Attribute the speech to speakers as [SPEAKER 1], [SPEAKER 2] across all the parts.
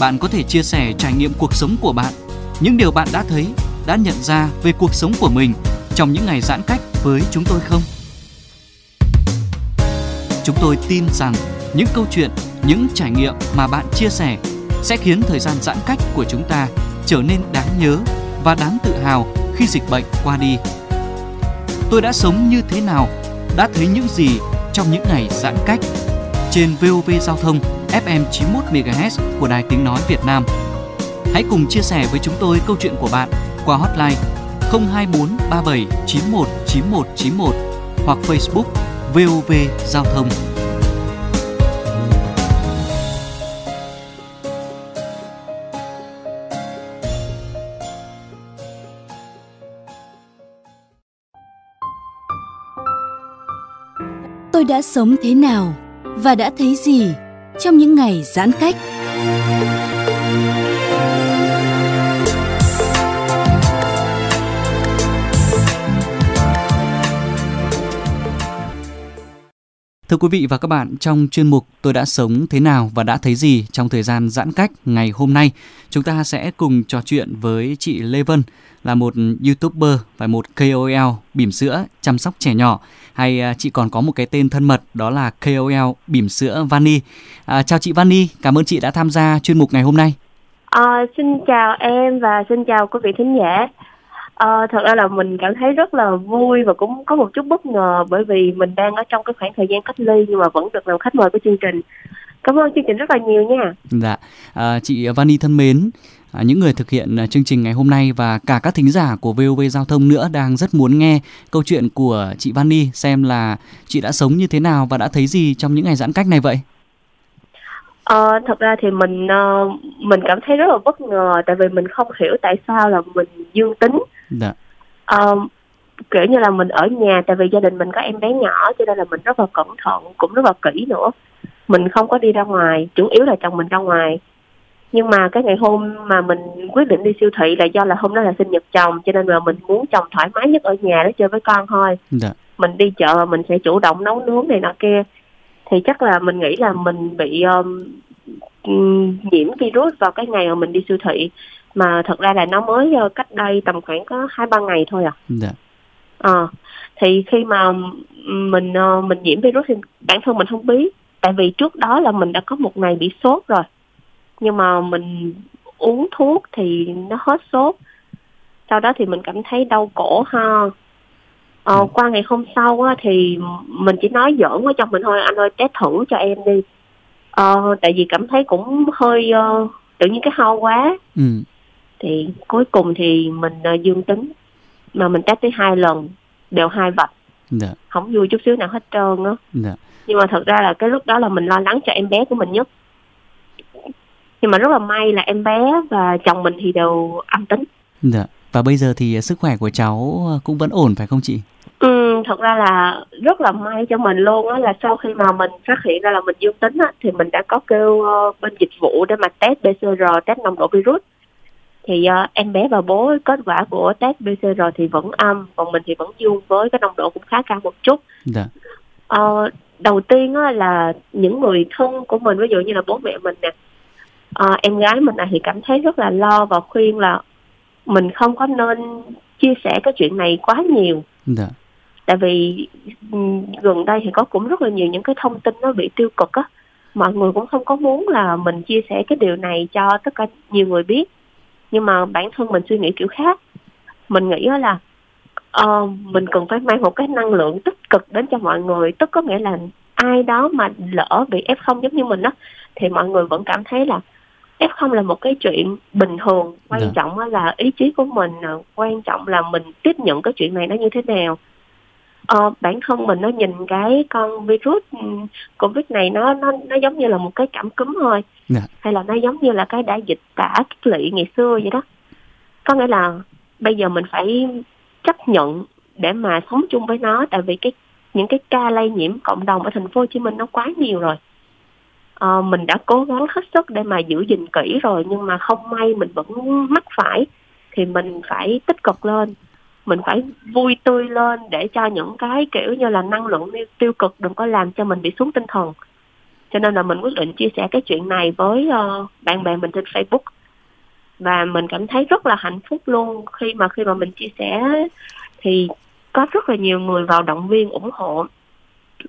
[SPEAKER 1] Bạn có thể chia sẻ trải nghiệm cuộc sống của bạn, những điều bạn đã thấy, đã nhận ra về cuộc sống của mình trong những ngày giãn cách với chúng tôi không? Chúng tôi tin rằng những câu chuyện, những trải nghiệm mà bạn chia sẻ sẽ khiến thời gian giãn cách của chúng ta trở nên đáng nhớ và đáng tự hào khi dịch bệnh qua đi. Tôi đã sống như thế nào, đã thấy những gì trong những ngày giãn cách trên VOV Giao thông FM 91 MHz của Đài Tiếng nói Việt Nam. Hãy cùng chia sẻ với chúng tôi câu chuyện của bạn qua hotline 024 37 91 91 91 hoặc Facebook VOV Giao thông.
[SPEAKER 2] tôi đã sống thế nào và đã thấy gì trong những ngày giãn cách.
[SPEAKER 1] Thưa quý vị và các bạn, trong chuyên mục Tôi đã sống thế nào và đã thấy gì trong thời gian giãn cách ngày hôm nay, chúng ta sẽ cùng trò chuyện với chị Lê Vân là một YouTuber và một KOL bỉm sữa chăm sóc trẻ nhỏ hay à, chị còn có một cái tên thân mật đó là KOL bỉm sữa Vani. À, chào chị Vani, cảm ơn chị đã tham gia chuyên mục ngày hôm nay.
[SPEAKER 3] À, xin chào em và xin chào quý vị thính giả. À, thật ra là mình cảm thấy rất là vui và cũng có một chút bất ngờ bởi vì mình đang ở trong cái khoảng thời gian cách ly nhưng mà vẫn được làm khách mời của chương trình. Cảm ơn chương trình rất là nhiều nha.
[SPEAKER 1] Dạ, à, chị Vani thân mến, à, những người thực hiện à, chương trình ngày hôm nay và cả các thính giả của VOV Giao thông nữa đang rất muốn nghe câu chuyện của chị Vani xem là chị đã sống như thế nào và đã thấy gì trong những ngày giãn cách này vậy.
[SPEAKER 3] Ờ, thật ra thì mình uh, mình cảm thấy rất là bất ngờ tại vì mình không hiểu tại sao là mình dương tính.
[SPEAKER 1] Dạ.
[SPEAKER 3] Uh, kiểu như là mình ở nhà tại vì gia đình mình có em bé nhỏ cho nên là mình rất là cẩn thận cũng rất là kỹ nữa. Mình không có đi ra ngoài chủ yếu là chồng mình ra ngoài. Nhưng mà cái ngày hôm mà mình quyết định đi siêu thị là do là hôm đó là sinh nhật chồng cho nên là mình muốn chồng thoải mái nhất ở nhà để chơi với con thôi.
[SPEAKER 1] Dạ.
[SPEAKER 3] mình đi chợ mình sẽ chủ động nấu nướng này nọ kia. Thì chắc là mình nghĩ là mình bị um, nhiễm virus vào cái ngày mà mình đi siêu thị mà thật ra là nó mới uh, cách đây tầm khoảng có hai ba ngày thôi à.
[SPEAKER 1] Dạ.
[SPEAKER 3] Ờ, thì khi mà mình ờ, mình nhiễm virus thì bản thân mình không biết. Tại vì trước đó là mình đã có một ngày bị sốt rồi. Nhưng mà mình uống thuốc thì nó hết sốt. Sau đó thì mình cảm thấy đau cổ ho ờ, qua ngày hôm sau á, thì mình chỉ nói giỡn với chồng mình thôi. Anh ơi test thử cho em đi. Ờ, tại vì cảm thấy cũng hơi uh, tự nhiên cái ho quá.
[SPEAKER 1] Ừ.
[SPEAKER 3] thì cuối cùng thì mình ờ, dương tính mà mình test tới hai lần đều hai vạch
[SPEAKER 1] Dạ.
[SPEAKER 3] không vui chút xíu nào hết trơn á
[SPEAKER 1] Dạ.
[SPEAKER 3] nhưng mà thật ra là cái lúc đó là mình lo lắng cho em bé của mình nhất nhưng mà rất là may là em bé và chồng mình thì đều âm tính
[SPEAKER 1] Dạ. Và bây giờ thì sức khỏe của cháu cũng vẫn ổn phải không chị?
[SPEAKER 3] ừ, thật ra là rất là may cho mình luôn á là sau khi mà mình phát hiện ra là mình dương tính á thì mình đã có kêu ờ, bên dịch vụ để mà test PCR test nồng độ virus thì ờ, em bé và bố kết quả của test PCR thì vẫn âm còn mình thì vẫn dương với cái nồng độ cũng khá cao một chút
[SPEAKER 1] Dạ.
[SPEAKER 3] Ờ, đầu tiên á, là những người thân của mình ví dụ như là bố mẹ mình nè ờ, em gái mình này thì cảm thấy rất là lo và khuyên là mình không có nên chia sẻ cái chuyện này quá nhiều
[SPEAKER 1] Dạ.
[SPEAKER 3] tại vì ừm, gần đây thì có cũng rất là nhiều những cái thông tin nó bị tiêu cực á mọi người cũng không có muốn là mình chia sẻ cái điều này cho tất cả nhiều người biết nhưng mà bản thân mình suy nghĩ kiểu khác. Mình nghĩ là ờ, mình cần phải mang một cái năng lượng tích cực đến cho mọi người. Tức có nghĩa là ai đó mà lỡ bị F0 giống như mình á thì mọi người vẫn cảm thấy là F0 là một cái chuyện bình thường. Quan
[SPEAKER 1] Dạ.
[SPEAKER 3] trọng là ý chí của mình à, quan trọng là mình tiếp nhận cái chuyện này nó như thế nào ờ, bản thân mình nó nhìn cái con virus ừ, covid này nó nó nó giống như là một cái cảm cúm thôi.
[SPEAKER 1] Dạ.
[SPEAKER 3] hay là nó giống như là cái đại dịch tả kích lỵ ngày xưa vậy đó. Có nghĩa là bây giờ mình phải chấp nhận để mà sống chung với nó tại vì cái những cái ca lây nhiễm cộng đồng ở thành phố Hồ Chí Minh nó quá nhiều rồi. Ờ, mình đã cố gắng hết sức để mà giữ gìn kỹ rồi nhưng mà không may mình vẫn mắc phải thì mình phải tích cực lên mình phải vui tươi lên để cho những cái kiểu như là năng lượng tiêu- cực đừng có làm cho mình bị xuống tinh thần. Cho nên là mình quyết định chia sẻ cái chuyện này với ờ, bạn bè mình trên Facebook. Và mình cảm thấy rất là hạnh phúc luôn. Khi mà khi mà mình chia sẻ thì có rất là nhiều người vào động viên ủng hộ.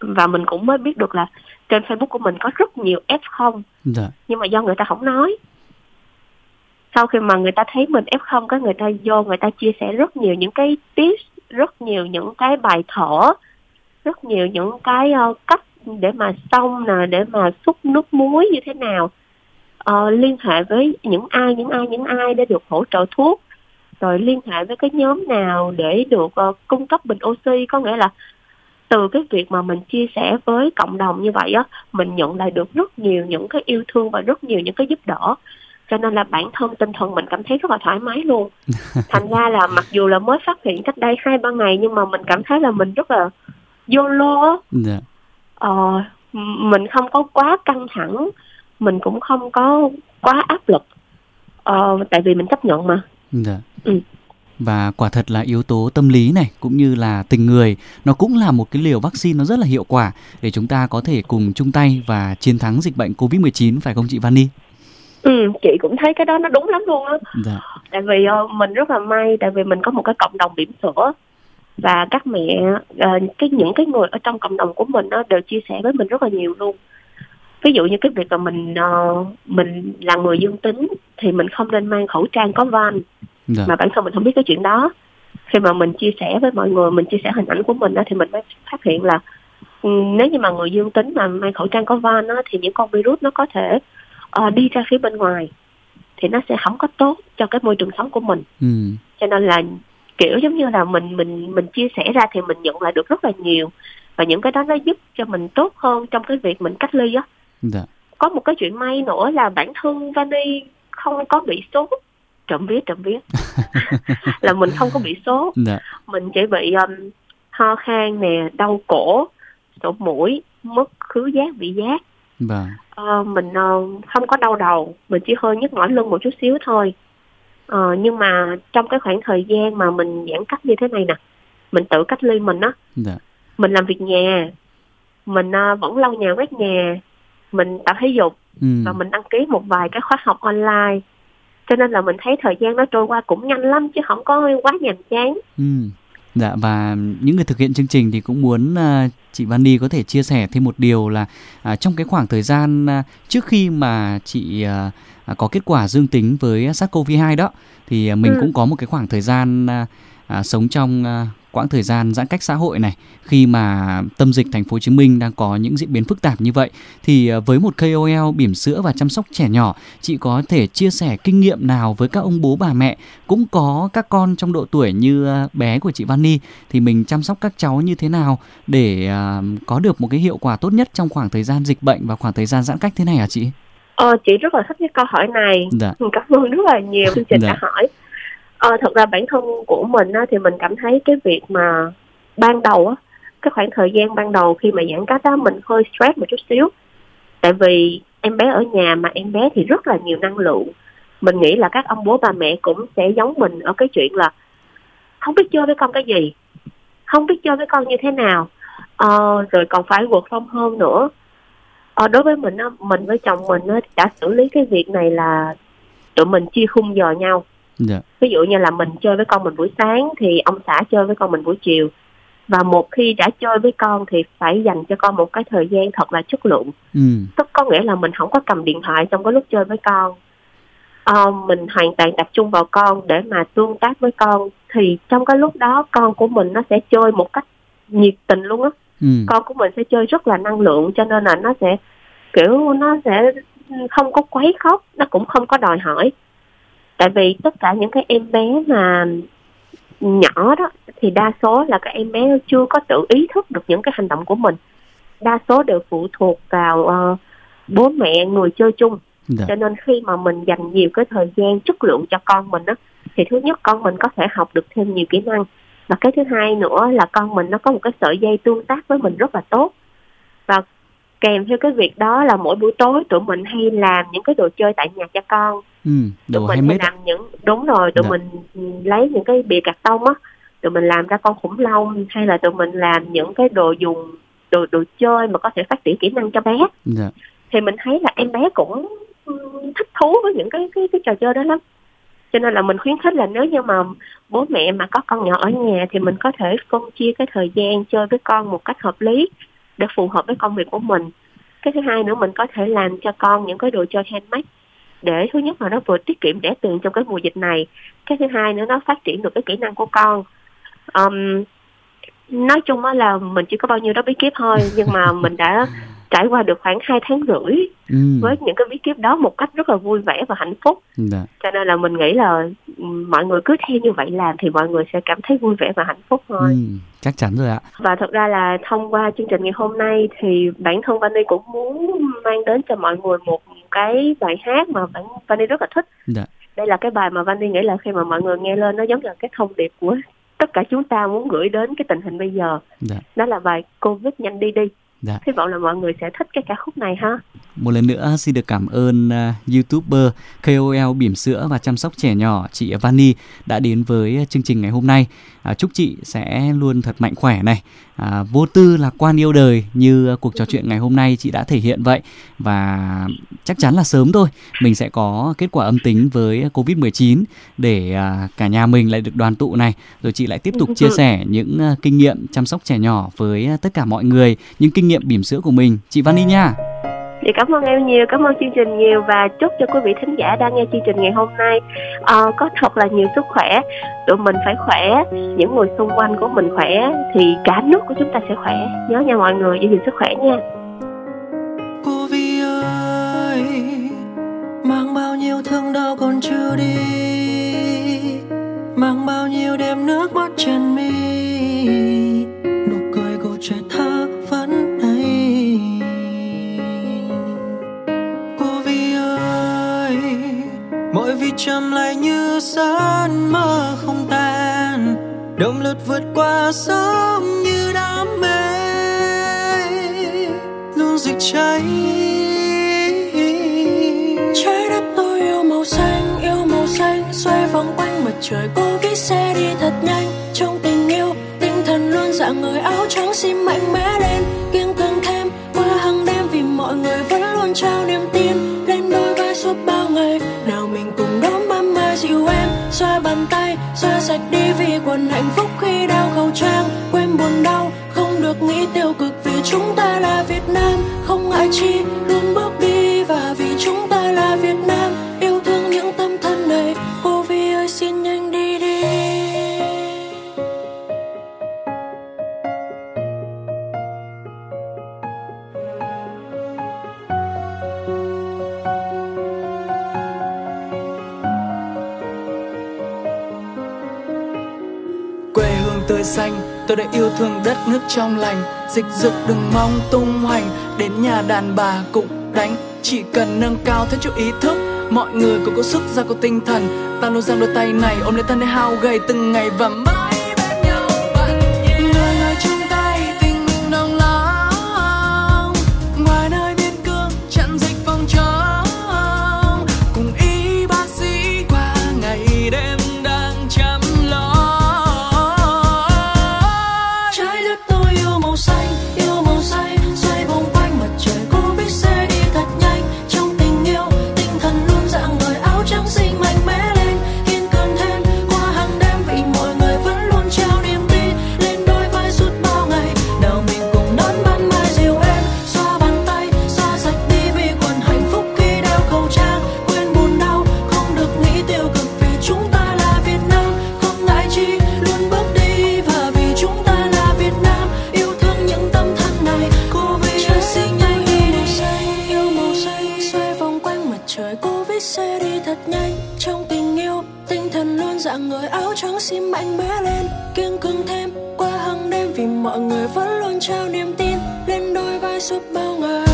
[SPEAKER 3] Và mình cũng mới biết được là trên Facebook của mình có rất nhiều F0
[SPEAKER 1] Dạ.
[SPEAKER 3] nhưng mà do người ta không nói sau khi mà người ta thấy mình F0 cái người ta vô người ta chia sẻ rất nhiều những cái tips rất nhiều những cái bài thở rất nhiều những cái uh, cách để mà xong nè để mà xúc nước muối như thế nào. Uh, liên hệ với những ai những ai những ai để được hỗ trợ thuốc. Rồi liên hệ với cái nhóm nào để được uh, cung cấp bình oxy. Có nghĩa là từ cái việc mà mình chia sẻ với cộng đồng như vậy á mình nhận lại được rất nhiều những cái yêu thương và rất nhiều những cái giúp đỡ cho nên là bản thân tinh thần mình cảm thấy rất là thoải mái luôn thành ra là mặc dù là mới phát hiện cách đây hai ba ngày nhưng mà mình cảm thấy là mình rất là YOLO á
[SPEAKER 1] Dạ.
[SPEAKER 3] ờ, mình không có quá căng thẳng mình cũng không có quá áp lực ờ, tại vì mình chấp nhận mà
[SPEAKER 1] Dạ.
[SPEAKER 3] Ừ.
[SPEAKER 1] Và quả thật là yếu tố tâm lý này cũng như là tình người nó cũng là một cái liều vaccine nó rất là hiệu quả để chúng ta có thể cùng chung tay và chiến thắng dịch bệnh Covid-19 phải không chị Vani?
[SPEAKER 3] Ừ, chị cũng thấy cái đó nó đúng lắm luôn á.
[SPEAKER 1] Dạ.
[SPEAKER 3] tại vì ờ, mình rất là may tại vì mình có một cái cộng đồng bỉm sữa. Và các mẹ ờ, cái những cái người ở trong cộng đồng của mình đó đều chia sẻ với mình rất là nhiều luôn. Ví dụ như cái việc mà mình ờ, mình là người dương tính thì mình không nên mang khẩu trang có van.
[SPEAKER 1] Dạ.
[SPEAKER 3] mà bản thân mình không biết cái chuyện đó. Khi mà mình chia sẻ với mọi người mình chia sẻ hình ảnh của mình đó thì mình mới phát hiện là ừ, nếu như mà người dương tính mà mang khẩu trang có van đó, thì những con virus nó có thể ờ, đi ra phía bên ngoài thì nó sẽ không có tốt cho cái môi trường sống của mình.
[SPEAKER 1] Ừ.
[SPEAKER 3] cho nên là kiểu giống như là mình mình mình chia sẻ ra thì mình nhận lại được rất là nhiều. Và những cái đó nó giúp cho mình tốt hơn trong cái việc mình cách ly á.
[SPEAKER 1] Dạ.
[SPEAKER 3] có một cái chuyện may nữa là bản thân Vani không có bị sốt. Trộm vía trộm vía. Là mình không có bị sốt.
[SPEAKER 1] Dạ.
[SPEAKER 3] mình chỉ bị um, ho khan nè đau cổ sổ mũi mất khứu giác vị giác
[SPEAKER 1] Vâng.
[SPEAKER 3] Ờ, mình ờ, không có đau đầu mình chỉ hơi nhức mỏi lưng một chút xíu thôi Ờ, nhưng mà trong cái khoảng thời gian mà mình giãn cách như thế này nè mình tự cách ly mình á
[SPEAKER 1] Dạ.
[SPEAKER 3] mình làm việc nhà mình ờ, vẫn lau nhà quét nhà mình tập thể dục
[SPEAKER 1] Ừ.
[SPEAKER 3] và mình đăng ký một vài cái khóa học online cho nên là mình thấy thời gian nó trôi qua cũng nhanh lắm chứ không có quá nhàm chán
[SPEAKER 1] Ừ. Dạ và những người thực hiện chương trình thì cũng muốn à, chị Vani có thể chia sẻ thêm một điều là à, trong cái khoảng thời gian à, trước khi mà chị à, có kết quả dương tính với SARS-CoV-2 đó thì à, mình
[SPEAKER 3] Ừ.
[SPEAKER 1] cũng có một cái khoảng thời gian à, à, sống trong à, quãng thời gian giãn cách xã hội này khi mà tâm dịch thành phố Hồ Chí Minh đang có những diễn biến phức tạp như vậy thì à, với một KOL bỉm sữa và chăm sóc trẻ nhỏ chị có thể chia sẻ kinh nghiệm nào với các ông bố bà mẹ cũng có các con trong độ tuổi như à, bé của chị Vani thì mình chăm sóc các cháu như thế nào để à, có được một cái hiệu quả tốt nhất trong khoảng thời gian dịch bệnh và khoảng thời gian giãn cách thế này hả chị?
[SPEAKER 3] Ờ, chị rất là thích cái câu hỏi này.
[SPEAKER 1] Dạ.
[SPEAKER 3] cảm ơn rất là nhiều chương trình
[SPEAKER 1] Dạ.
[SPEAKER 3] đã hỏi. Ờ, thật ra bản thân của mình á, thì mình cảm thấy cái việc mà ban đầu á cái khoảng thời gian ban đầu khi mà giãn cách á mình hơi stress một chút xíu. Tại vì em bé ở nhà mà em bé thì rất là nhiều năng lượng. Mình nghĩ là các ông bố bà mẹ cũng sẽ giống mình ở cái chuyện là không biết chơi với con cái gì không biết chơi với con như thế nào. Ờ, rồi còn phải vượt from hơn nữa ờ, đối với mình á mình với chồng mình á đã xử lý cái việc này là tụi mình chia khung giờ nhau.
[SPEAKER 1] Dạ.
[SPEAKER 3] ví dụ như là mình chơi với con mình buổi sáng thì ông xã chơi với con mình buổi chiều. Và một khi đã chơi với con thì phải dành cho con một cái thời gian thật là chất lượng.
[SPEAKER 1] Ừ.
[SPEAKER 3] tức có nghĩa là mình không có cầm điện thoại trong cái lúc chơi với con. Ờ, mình hoàn toàn tập trung vào con để mà tương tác với con. Thì trong cái lúc đó con của mình nó sẽ chơi một cách nhiệt tình luôn á
[SPEAKER 1] Ừ.
[SPEAKER 3] con của mình sẽ chơi rất là năng lượng cho nên là nó sẽ kiểu nó sẽ không có quấy khóc nó cũng không có đòi hỏi tại vì tất cả những cái em bé mà nhỏ đó thì đa số là các em bé chưa có tự ý thức được những cái hành động của mình đa số đều phụ thuộc vào uh, bố mẹ người chơi chung dạ. cho nên khi mà mình dành nhiều cái thời gian chất lượng cho con mình đó thì thứ nhất con mình có thể học được thêm nhiều kỹ năng và cái thứ hai nữa là con mình nó có một cái sợi dây tương tác với mình rất là tốt và kèm theo cái việc đó là mỗi buổi tối tụi mình hay làm những cái đồ chơi tại nhà cho con
[SPEAKER 1] ừ, đồ
[SPEAKER 3] tụi mình hay làm những đúng rồi tụi dạ. mình lấy những cái bìa cạc tông á tụi mình làm ra con khủng long hay là tụi mình làm những cái đồ dùng đồ đồ chơi mà có thể phát triển kỹ năng cho bé dạ. thì mình thấy là em bé cũng thích thú với những cái cái cái trò chơi đó lắm cho nên là mình khuyến khích là nếu như mà bố mẹ mà có con nhỏ ở nhà thì mình có thể phân chia cái thời gian chơi với con một cách hợp lý để phù hợp với công việc của mình. Cái thứ hai nữa mình có thể làm cho con những cái đồ chơi handmade để thứ nhất là nó vừa tiết kiệm rẻ tiền trong cái mùa dịch này. Cái thứ hai nữa nó phát triển được cái kỹ năng của con. Um, nói chung là mình chỉ có bao nhiêu đó bí kíp thôi nhưng mà mình đã trải qua được khoảng 2 tháng rưỡi ừ. với những cái bí kíp đó một cách rất là vui vẻ và hạnh phúc dạ. cho nên là mình nghĩ là ừ, mọi người cứ theo như vậy làm thì mọi người sẽ cảm thấy vui vẻ và hạnh phúc thôi ừ,
[SPEAKER 1] chắc chắn rồi ạ
[SPEAKER 3] và thật ra là thông qua chương trình ngày hôm nay thì bản thân Vani cũng muốn mang đến cho mọi người một cái bài hát mà bản Vani rất là thích dạ. đây là cái bài mà Vani nghĩ là khi mà mọi người nghe lên nó giống như là cái thông điệp của tất cả chúng ta muốn gửi đến cái tình hình bây giờ dạ. đó là bài covid nhanh đi đi Dạ. Hy vọng là mọi người sẽ thích cái ca khúc này ha.
[SPEAKER 1] Một lần nữa xin được cảm ơn uh, YouTuber KOL bỉm sữa và chăm sóc trẻ nhỏ chị Vani đã đến với chương trình ngày hôm nay. À, chúc chị sẽ luôn thật mạnh khỏe này, à, vô tư lạc quan yêu đời như ờ, cuộc trò chuyện ngày hôm nay chị đã thể hiện vậy và chắc chắn là sớm thôi mình sẽ có kết quả âm tính với Covid-19 để à, cả nhà mình lại được đoàn tụ này rồi chị lại tiếp tục chia sẻ những à, kinh nghiệm chăm sóc trẻ nhỏ với ờ, tất cả mọi người, những kinh nghiệm bỉm sữa của mình. Chị Vani nha.
[SPEAKER 3] Thì cảm ơn em nhiều, cảm ơn chương trình nhiều và chúc cho quý vị thính giả đang nghe chương trình ngày hôm nay uh, có thật là nhiều sức khỏe. Tụi mình phải khỏe, những người xung quanh của mình khỏe thì cả nước của chúng ta sẽ khỏe. Nhớ nha mọi người, giữ gìn sức khỏe nha.
[SPEAKER 4] Cô Vi ơi, mang bao nhiêu thương đau còn chưa đi, mang bao nhiêu đêm nước mắt trên mi, chậm lại như giấc mơ không tan. Động lực vượt qua sóng như đam mê. Luôn rực cháy. Trái đất tôi yêu màu xanh, yêu màu xanh. Xoay vòng quanh mặt trời, cô viết xe đi thật nhanh. Trong tình yêu, tinh thần luôn dạng người, áo trắng xin mạnh mẽ lên. Xoa bàn tay, xoa sạch đi vì quần hạnh phúc khi đeo khẩu trang. Quên buồn đau, không được nghĩ tiêu cực vì chúng ta là việt nam. Không ngại chi, luôn bước đi và vì chúng ta dịch dực đừng mong tung hoành, đến nhà đàn bà cũng đánh. Chỉ cần nâng cao thêm chút ý thức, mọi người cũng có sức, ra có tinh thần. Ta luôn giang đôi tay này, ôm lấy thân để hao gầy từng ngày và thật nhanh. Trong tình yêu, tinh thần luôn dạng người áo trắng xin mạnh mẽ lên. Kiên cường thêm, qua hàng đêm vì mọi người vẫn luôn trao niềm tin. Lên đôi vai suốt bao ngày.